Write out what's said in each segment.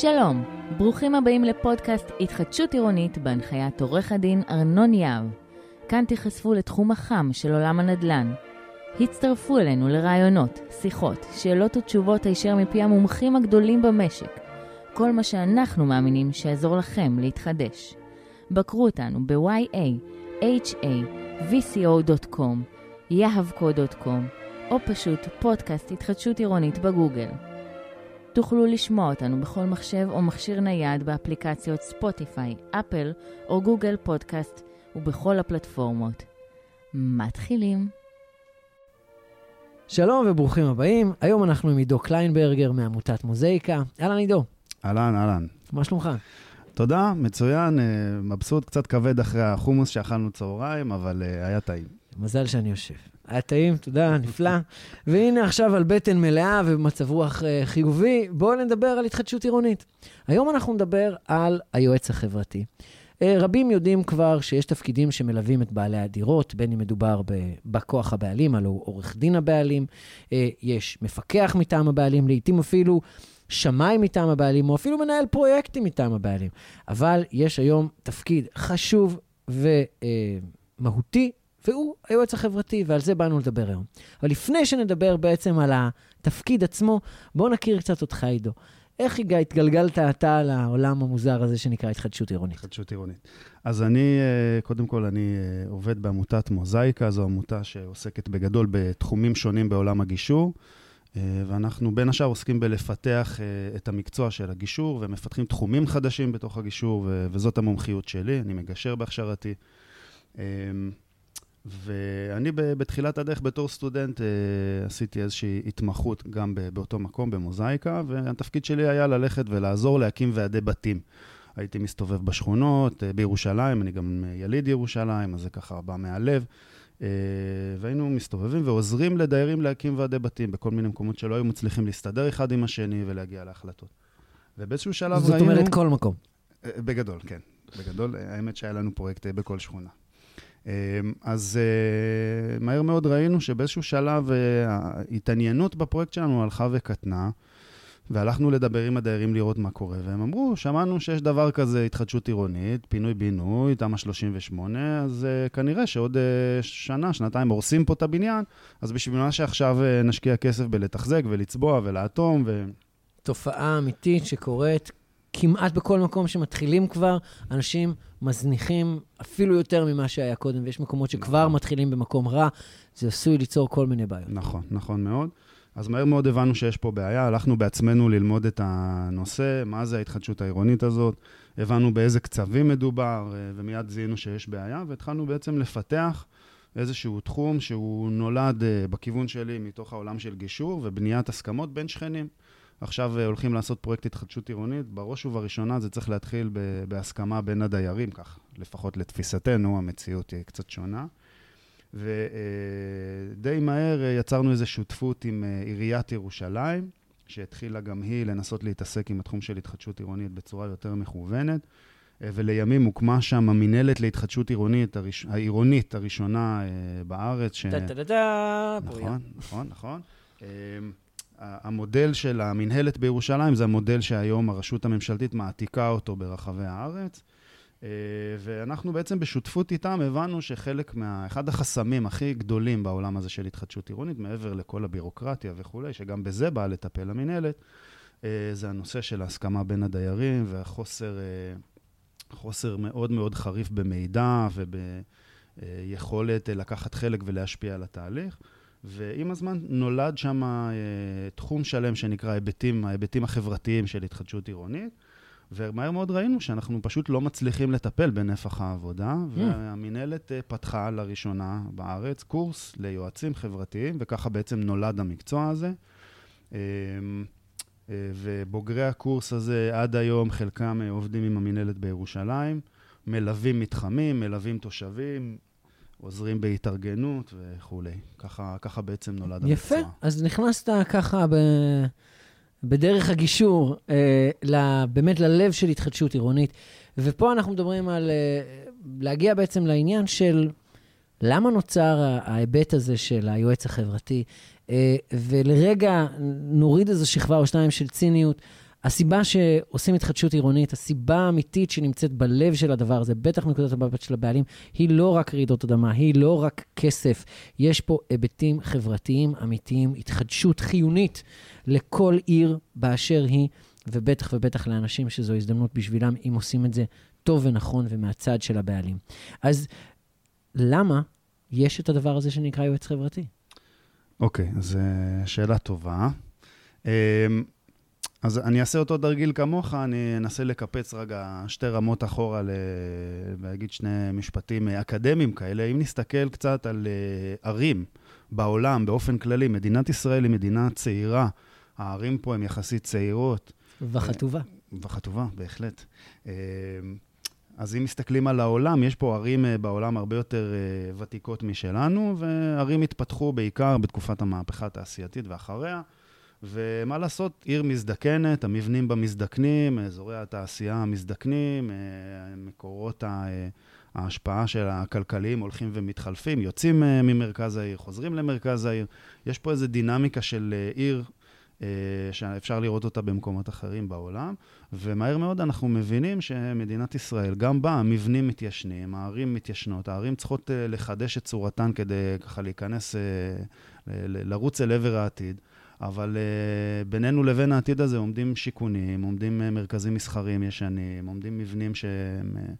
שלום, ברוכים הבאים לפודקאסט התחדשות עירונית בהנחיית עורך הדין ארנון יהב. כאן תיחשפו לתחום החם של עולם הנדל"ן. הצטרפו אלינו לרעיונות, שיחות, שאלות ותשובות הישר מפי המומחים הגדולים במשק. כל מה שאנחנו מאמינים שיעזור לכם להתחדש. בקרו אותנו ב-ya-ha-vco.com, יהבco.com, או פשוט פודקאסט התחדשות עירונית בגוגל. תוכלו לשמוע אותנו בכל מחשב או מכשיר נייד באפליקציות ספוטיפיי, אפל או גוגל פודקאסט ובכל הפלטפורמות. מתחילים. שלום וברוכים הבאים. היום אנחנו עם עידו קליינברגר מעמותת מוזאיקה. אהלן עידו. אהלן, אהלן. מה שלומך? תודה, מצוין, אה, מבסוט, קצת כבד אחרי החומוס שאכלנו צהריים, אבל אה, היה טעים. מזל שאני יושב. היה טעים, תודה, נפלא. והנה עכשיו על בטן מלאה ובמצב רוח אה, חיובי, בואו נדבר על התחדשות עירונית. היום אנחנו נדבר על היועץ החברתי. אה, רבים יודעים כבר שיש תפקידים שמלווים את בעלי הדירות, בין אם מדובר בבא כוח הבעלים, הלוא עורך דין הבעלים, אה, יש מפקח מטעם הבעלים, לעתים אפילו שמאי מטעם הבעלים, או אפילו מנהל פרויקטים מטעם הבעלים. אבל יש היום תפקיד חשוב ומהותי והוא היועץ החברתי, ועל זה באנו לדבר היום. אבל לפני שנדבר בעצם על התפקיד עצמו, בואו נכיר קצת אותך, עידו. איך התגלגלת אתה לעולם המוזר הזה שנקרא התחדשות עירונית? התחדשות עירונית. אז אני, אה, קודם כל, אני אה, עובד בעמותת מוזאיקה, זו עמותה שעוסקת בגדול בתחומים שונים בעולם הגישור, אה, ואנחנו בין השאר עוסקים בלפתח את המקצוע של הגישור, ומפתחים תחומים חדשים בתוך הגישור, וזאת המומחיות שלי, אני מגשר בהכשרתי. ואני בתחילת הדרך בתור סטודנט אה, עשיתי איזושהי התמחות גם באותו מקום, במוזאיקה, והתפקיד שלי היה ללכת ולעזור להקים ועדי בתים. הייתי מסתובב בשכונות, אה, בירושלים, אני גם יליד ירושלים, אז זה ככה בא מהלב. אה, והיינו מסתובבים ועוזרים לדיירים להקים ועדי בתים בכל מיני מקומות שלא היו מצליחים להסתדר אחד עם השני ולהגיע להחלטות. ובאיזשהו שלב זאת ראינו... זאת אומרת כל מקום. בגדול, כן. בגדול, האמת שהיה לנו פרויקט בכל שכונה. אמ, אז אה, מהר מאוד ראינו שבאיזשהו שלב אה, ההתעניינות בפרויקט שלנו הלכה וקטנה, והלכנו לדבר עם הדיירים לראות מה קורה, והם אמרו, שמענו שיש דבר כזה התחדשות עירונית, פינוי-בינוי, תמ"א 38, אז uh, כנראה שעוד שנה, שנתיים הורסים פה את הבניין, אז בשביל מה שעכשיו נשקיע כסף בלתחזק ולצבוע ולאטום ו... תופעה אמיתית שקורית כמעט בכל מקום שמתחילים כבר, אנשים מזניחים אפילו יותר ממה שהיה קודם, ויש מקומות שכבר נכון. מתחילים במקום רע, זה עשוי ליצור כל מיני בעיות. נכון, נכון מאוד. אז מהר מאוד הבנו שיש פה בעיה, הלכנו בעצמנו ללמוד את הנושא, מה זה ההתחדשות העירונית הזאת, הבנו באיזה קצבים מדובר, אה, ומיד זיהינו שיש בעיה, והתחלנו בעצם לפתח איזשהו תחום שהוא נולד אה, בכיוון שלי מתוך העולם של גישור ובניית הסכמות בין שכנים. עכשיו אה, הולכים לעשות פרויקט התחדשות עירונית, בראש ובראשונה זה צריך להתחיל בהסכמה בין הדיירים, כך לפחות לתפיסתנו, המציאות היא קצת שונה. ודי אה, מהר אה, יצרנו איזו שותפות עם עיריית ירושלים, שהתחילה גם היא לנסות להתעסק עם התחום של התחדשות עירונית בצורה יותר מכוונת. ולימים הוקמה שם המינהלת להתחדשות עירונית, הראש... העירונית הראשונה בארץ. ש... טה-טה-טה-טה, נכון, נכון, נכון. המודל של המינהלת בירושלים זה המודל שהיום הרשות הממשלתית מעתיקה אותו ברחבי הארץ. אה, ואנחנו בעצם בשותפות איתם הבנו שחלק מה... אחד החסמים הכי גדולים בעולם הזה של התחדשות עירונית, מעבר לכל הבירוקרטיה וכולי, שגם בזה באה לטפל המינהלת, אה, זה הנושא של ההסכמה בין הדיירים והחוסר אה, מאוד מאוד חריף במידע וביכולת לקחת חלק ולהשפיע על התהליך. ועם הזמן נולד שם אה, תחום שלם שנקרא היבטים, ההיבטים החברתיים של התחדשות עירונית. ומהר מאוד ראינו שאנחנו פשוט לא מצליחים לטפל בנפח העבודה, mm. והמינהלת אה, פתחה לראשונה בארץ קורס ליועצים חברתיים, וככה בעצם נולד המקצוע הזה. אה, אה, ובוגרי הקורס הזה עד היום, חלקם עובדים עם המינהלת בירושלים, מלווים מתחמים, מלווים תושבים, עוזרים בהתארגנות וכולי. ככה, ככה בעצם נולד המקצוע. יפה. אז נכנסת ככה ב... בדרך הגישור, אה, באמת ללב של התחדשות עירונית. ופה אנחנו מדברים על אה, להגיע בעצם לעניין של למה נוצר ההיבט הזה של היועץ החברתי, אה, ולרגע נוריד איזו שכבה או שתיים של ציניות. הסיבה שעושים התחדשות עירונית, הסיבה האמיתית שנמצאת בלב של הדבר הזה, בטח מנקודת המבט של הבעלים, היא לא רק רעידות אדמה, היא לא רק כסף. יש פה היבטים חברתיים אמיתיים, התחדשות חיונית לכל עיר באשר היא, ובטח ובטח לאנשים שזו הזדמנות בשבילם, אם עושים את זה טוב ונכון ומהצד של הבעלים. אז למה יש את הדבר הזה שנקרא יועץ חברתי? אוקיי, okay, אז uh, שאלה טובה. אז אני אעשה אותו דרגיל כמוך, אני אנסה לקפץ רגע שתי רמות אחורה ל... ואגיד שני משפטים אקדמיים כאלה. אם נסתכל קצת על uh, ערים בעולם באופן כללי, מדינת ישראל היא מדינה צעירה, הערים פה הן יחסית צעירות. וחטובה. וחטובה, בהחלט. אז אם מסתכלים על העולם, יש פה ערים אה, בעולם הרבה יותר אה, ותיקות משלנו, וערים התפתחו בעיקר בתקופת המהפכה התעשייתית ואחריה. ומה לעשות, עיר מזדקנת, המבנים בה מזדקנים, אזורי התעשייה מזדקנים, אה, מקורות ההשפעה של הכלכליים הולכים ומתחלפים, יוצאים ממרכז העיר, חוזרים למרכז העיר. יש פה איזו דינמיקה של עיר אה, שאפשר לראות אותה במקומות אחרים בעולם, ומהר מאוד אנחנו מבינים שמדינת ישראל, גם בה המבנים מתיישנים, הערים מתיישנות, הערים צריכות אה, לחדש את צורתן כדי ככה להיכנס, אה, לרוץ אל עבר העתיד. אבל uh, בינינו לבין העתיד הזה עומדים שיכונים, עומדים uh, מרכזים מסחריים ישנים, עומדים מבנים שהם uh,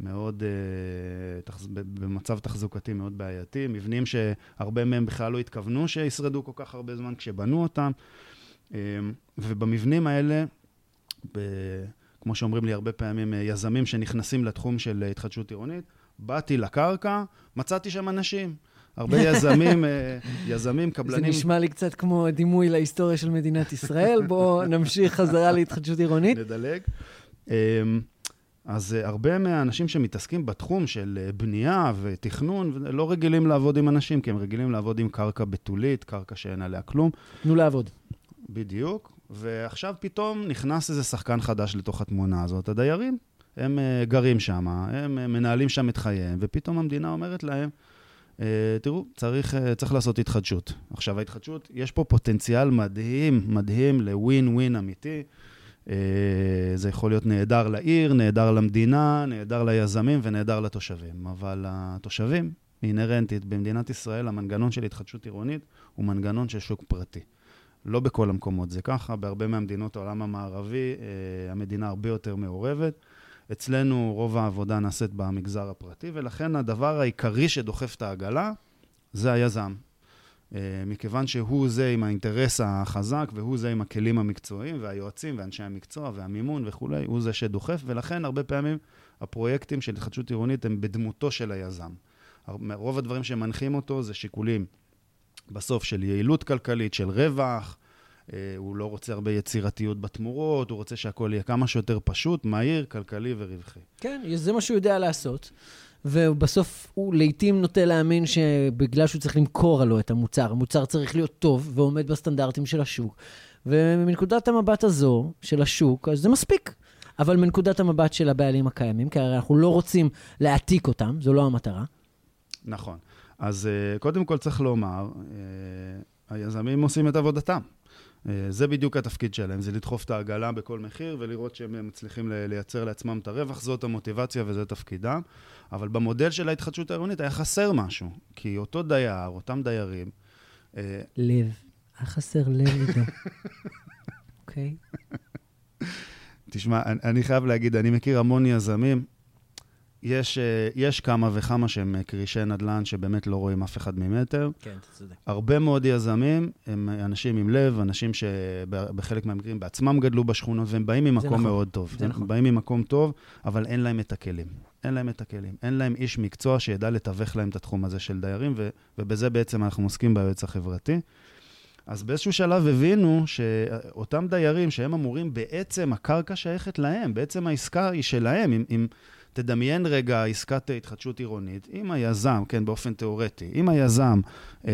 מאוד, uh, תחז... במצב תחזוקתי מאוד בעייתי, מבנים שהרבה מהם בכלל לא התכוונו שישרדו כל כך הרבה זמן כשבנו אותם. אמ, ובמבנים האלה, ב, כמו שאומרים לי הרבה פעמים, אה, יזמים שנכנסים לתחום של התחדשות עירונית, באתי לקרקע, מצאתי שם אנשים. הרבה יזמים, אה, יזמים, קבלנים... זה נשמע לי קצת כמו דימוי להיסטוריה של מדינת ישראל. בואו נמשיך חזרה להתחדשות עירונית. נדלג. אמ, אז אה, הרבה מהאנשים שמתעסקים בתחום של בנייה ותכנון, לא רגילים לעבוד עם אנשים, כי הם רגילים לעבוד עם קרקע בתולית, קרקע שאין עליה כלום. תנו לעבוד. בדיוק, ועכשיו פתאום נכנס איזה שחקן חדש לתוך התמונה הזאת. הדיירים, הם גרים שם, הם מנהלים שם את חייהם, ופתאום המדינה אומרת להם, תראו, צריך, uh, צריך לעשות התחדשות. עכשיו, ההתחדשות, יש פה פוטנציאל מדהים, מדהים לווין ווין אמיתי. Uh, זה יכול להיות נהדר לעיר, נהדר למדינה, נהדר ליזמים ונהדר לתושבים. אבל התושבים, אינהרנטית, במדינת ישראל, המנגנון של התחדשות עירונית הוא מנגנון של שוק פרטי. לא בכל המקומות זה ככה, בהרבה מהמדינות העולם המערבי אה, המדינה הרבה יותר מעורבת. אצלנו רוב העבודה נעשית במגזר הפרטי, ולכן הדבר העיקרי שדוחף את העגלה זה היזם. אה, מכיוון שהוא זה עם האינטרס החזק, והוא זה עם הכלים המקצועיים, והיועצים, ואנשי המקצוע, והמימון וכולי, הוא זה שדוחף, ולכן הרבה פעמים הפרויקטים של התחדשות עירונית הם בדמותו של היזם. רוב הדברים שמנחים אותו זה שיקולים בסוף של יעילות כלכלית, של רווח, הוא לא רוצה הרבה יצירתיות בתמורות, הוא רוצה שהכל יהיה כמה שיותר פשוט, מהיר, כלכלי ורווחי. כן, זה מה שהוא יודע לעשות. ובסוף הוא לעיתים נוטה להאמין שבגלל שהוא צריך למכור לו את המוצר, המוצר צריך להיות טוב ועומד בסטנדרטים של השוק. ומנקודת המבט הזו, של השוק, אז זה מספיק. אבל מנקודת המבט של הבעלים הקיימים, כי הרי אנחנו לא רוצים להעתיק אותם, זו לא המטרה. נכון. אז uh, קודם כל צריך לומר, uh, היזמים עושים את עבודתם. Uh, זה בדיוק התפקיד שלהם, זה לדחוף את העגלה בכל מחיר ולראות שהם מצליחים לייצר לעצמם את הרווח, זאת המוטיבציה וזה תפקידם. אבל במודל של ההתחדשות העירונית היה חסר משהו, כי אותו דייר, אותם דיירים... Uh, לב. היה חסר לב איתו. אוקיי? תשמע, אני, אני חייב להגיד, אני מכיר המון יזמים יש, אה, יש כמה וכמה שהם קרישי נדל"ן שבאמת לא רואים אף אחד ממטר. כן, אתה צודק. הרבה מאוד יזמים הם אנשים עם לב, אנשים שבחלק מהמקרים בעצמם גדלו בשכונות, והם באים ממקום נכון, מאוד טוב. זה הם נכון. באים ממקום טוב, אבל אין להם את הכלים. אין להם את הכלים. אין להם איש מקצוע שידע לתווך להם את התחום הזה של דיירים, ו, ובזה בעצם אנחנו עוסקים ביועץ החברתי. אז באיזשהו שלב הבינו שאותם דיירים שהם אמורים, בעצם הקרקע שייכת להם, בעצם העסקה היא שלהם. אם, אם תדמיין רגע עסקת התחדשות עירונית, אם היזם, כן, באופן תיאורטי, אם היזם אה,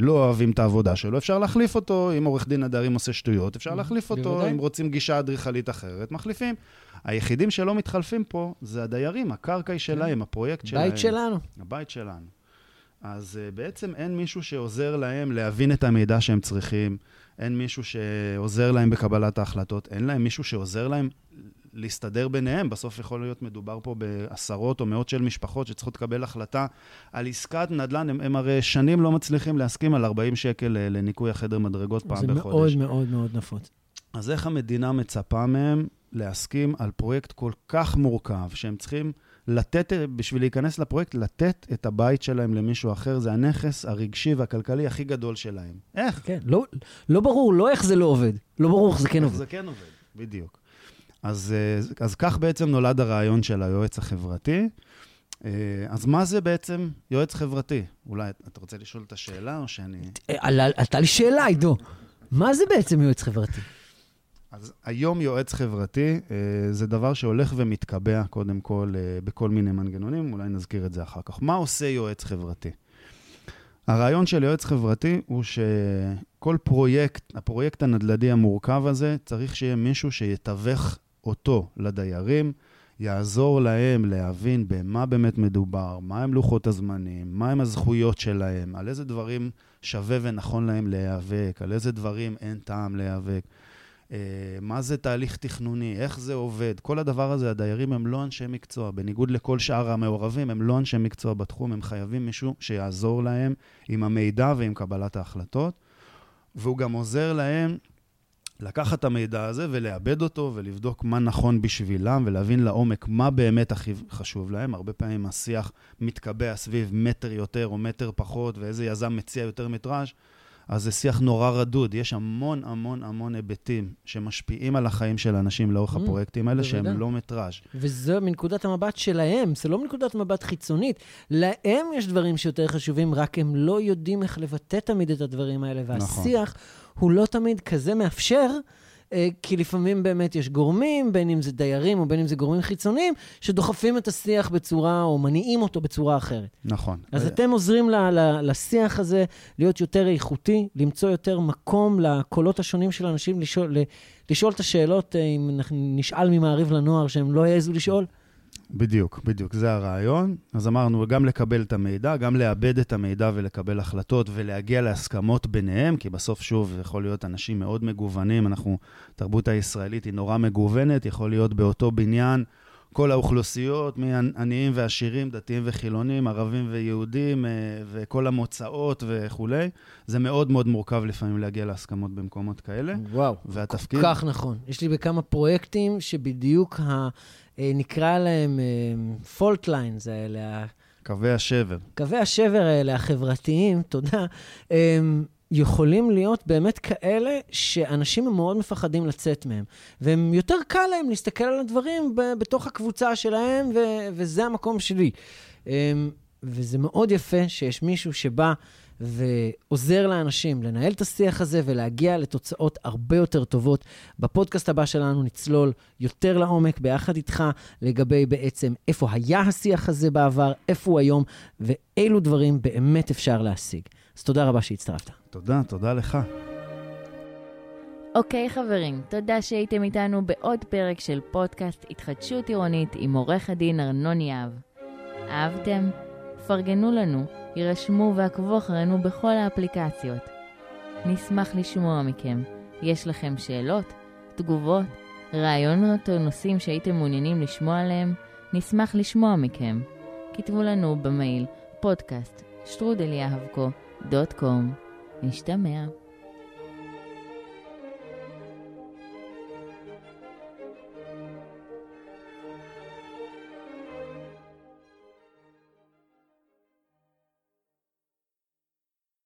לא אוהבים את העבודה שלו, אפשר להחליף אותו, אם עורך דין הדיירים עושה שטויות, אפשר להחליף אותו, בוודאי. אם רוצים גישה אדריכלית אחרת, מחליפים. היחידים שלא מתחלפים פה זה הדיירים, הקרקע היא שלהם, הפרויקט שלהם. בית שלנו. הבית שלנו. אז uh, בעצם אין מישהו שעוזר להם להבין את המידע שהם צריכים, אין מישהו שעוזר להם בקבלת ההחלטות, אין להם מישהו שעוזר להם להסתדר ביניהם. בסוף יכול להיות מדובר פה בעשרות או מאות של משפחות שצריכות לקבל החלטה על עסקת נדל"ן. הם, הם הרי שנים לא מצליחים להסכים על 40 שקל לניקוי החדר מדרגות פעם בחודש. זה מאוד מאוד מאוד נפוץ. אז איך המדינה מצפה מהם להסכים על פרויקט כל כך מורכב, שהם צריכים לתת, בשביל להיכנס לפרויקט, לתת את הבית שלהם למישהו אחר, זה הנכס הרגשי והכלכלי הכי גדול שלהם. איך? כן, לא, לא ברור, לא איך זה לא עובד, לא ברור איך זה כן איך עובד. זה כן עובד, בדיוק. אז, אה, אז כך בעצם נולד הרעיון של היועץ החברתי. אה, אז מה זה בעצם יועץ חברתי? אולי אתה רוצה לשאול את השאלה או שאני... אה, עלתה לי שאלה, עידו. מה זה בעצם יועץ חברתי? אז היום יועץ חברתי זה דבר שהולך ומתקבע קודם כל בכל מיני מנגנונים, אולי נזכיר את זה אחר כך. מה עושה יועץ חברתי? הרעיון של יועץ חברתי הוא שכל פרויקט, הפרויקט הנדל"ני המורכב הזה, צריך שיהיה מישהו שיתווך אותו לדיירים, יעזור להם להבין במה באמת מדובר, מהם לוחות הזמנים, מהם הזכויות שלהם, על איזה דברים שווה ונכון להם להיאבק, על איזה דברים אין טעם להיאבק. אה, מה זה תהליך תכנוני, איך זה עובד. כל הדבר הזה, הדיירים הם לא אנשי מקצוע. בניגוד לכל שאר המעורבים, הם לא אנשי מקצוע בתחום, הם חייבים מישהו שיעזור להם עם המידע ועם קבלת ההחלטות. והוא גם עוזר להם לקחת את המידע הזה ולעבד אותו ולבדוק מה נכון בשבילם ולהבין לעומק מה באמת הכי חשוב להם. הרבה פעמים השיח מתקבע סביב מטר יותר או מטר פחות ואיזה יזם מציע יותר מטראז'. אז זה שיח נורא רדוד. יש המון המון המון היבטים שמשפיעים על החיים של האנשים לאורך Mm, הפרויקטים האלה, שהם. לא מטראז'. וזה מנקודת המבט שלהם, זה לא מנקודת מבט חיצונית. להם יש דברים שיותר חשובים, רק הם לא יודעים איך לבטא תמיד את הדברים האלה, נכון. והשיח הוא לא תמיד כזה מאפשר. אה, כי לפעמים באמת יש גורמים, בין אם זה דיירים או בין אם זה גורמים חיצוניים, שדוחפים את השיח בצורה, או מניעים אותו בצורה אחרת. נכון. אז אה, אתם עוזרים ל- ל- לשיח הזה להיות יותר איכותי, למצוא יותר מקום לקולות השונים של אנשים, לשאול, לשאול את השאלות, אה, אם נשאל ממעריב לנוער שהם לא יעזו לשאול. בדיוק, בדיוק, זה הרעיון. אז אמרנו, גם לקבל את המידע, גם לעבד את המידע ולקבל החלטות ולהגיע להסכמות ביניהם, כי בסוף, שוב, יכול להיות אנשים מאוד מגוונים. אנחנו, התרבות הישראלית היא נורא מגוונת, יכול להיות באותו בניין כל האוכלוסיות, מעניים ועשירים, דתיים וחילונים, ערבים ויהודים, אה, וכל המוצאות וכולי. זה מאוד מאוד מורכב לפעמים להגיע להסכמות במקומות כאלה. וואו, והתפקיד... כל כך נכון. יש לי בכמה פרויקטים שבדיוק ה... אה, נקרא להם פולט ליינס האלה, קווי השבר. קווי השבר האלה, החברתיים, תודה, הם יכולים להיות באמת כאלה שאנשים מאוד מפחדים לצאת מהם. והם יותר קל להם להסתכל על הדברים ב- בתוך הקבוצה שלהם, ו- וזה המקום שלי. הם, וזה מאוד יפה שיש מישהו שבא ועוזר לאנשים לנהל את השיח הזה ולהגיע לתוצאות הרבה יותר טובות. בפודקאסט הבא שלנו נצלול יותר לעומק ביחד איתך לגבי בעצם איפה היה השיח הזה בעבר, איפה הוא היום, ואילו דברים באמת אפשר להשיג. אז תודה רבה שהצטרפת. תודה, תודה לך. אוקיי חברים, תודה שהייתם איתנו בעוד פרק של פודקאסט התחדשות עירונית עם עורך הדין ארנון יהב. אהבתם? פרגנו לנו, יירשמו ועקבו אחרינו בכל האפליקציות. נשמח לשמוע מכם. יש לכם שאלות, תגובות, רעיונות או נושאים שהייתם מעוניינים לשמוע עליהם? נשמח לשמוע מכם. כתבו לנו במייל פודקאסט שטרודל יהבקו קום. נשתמע.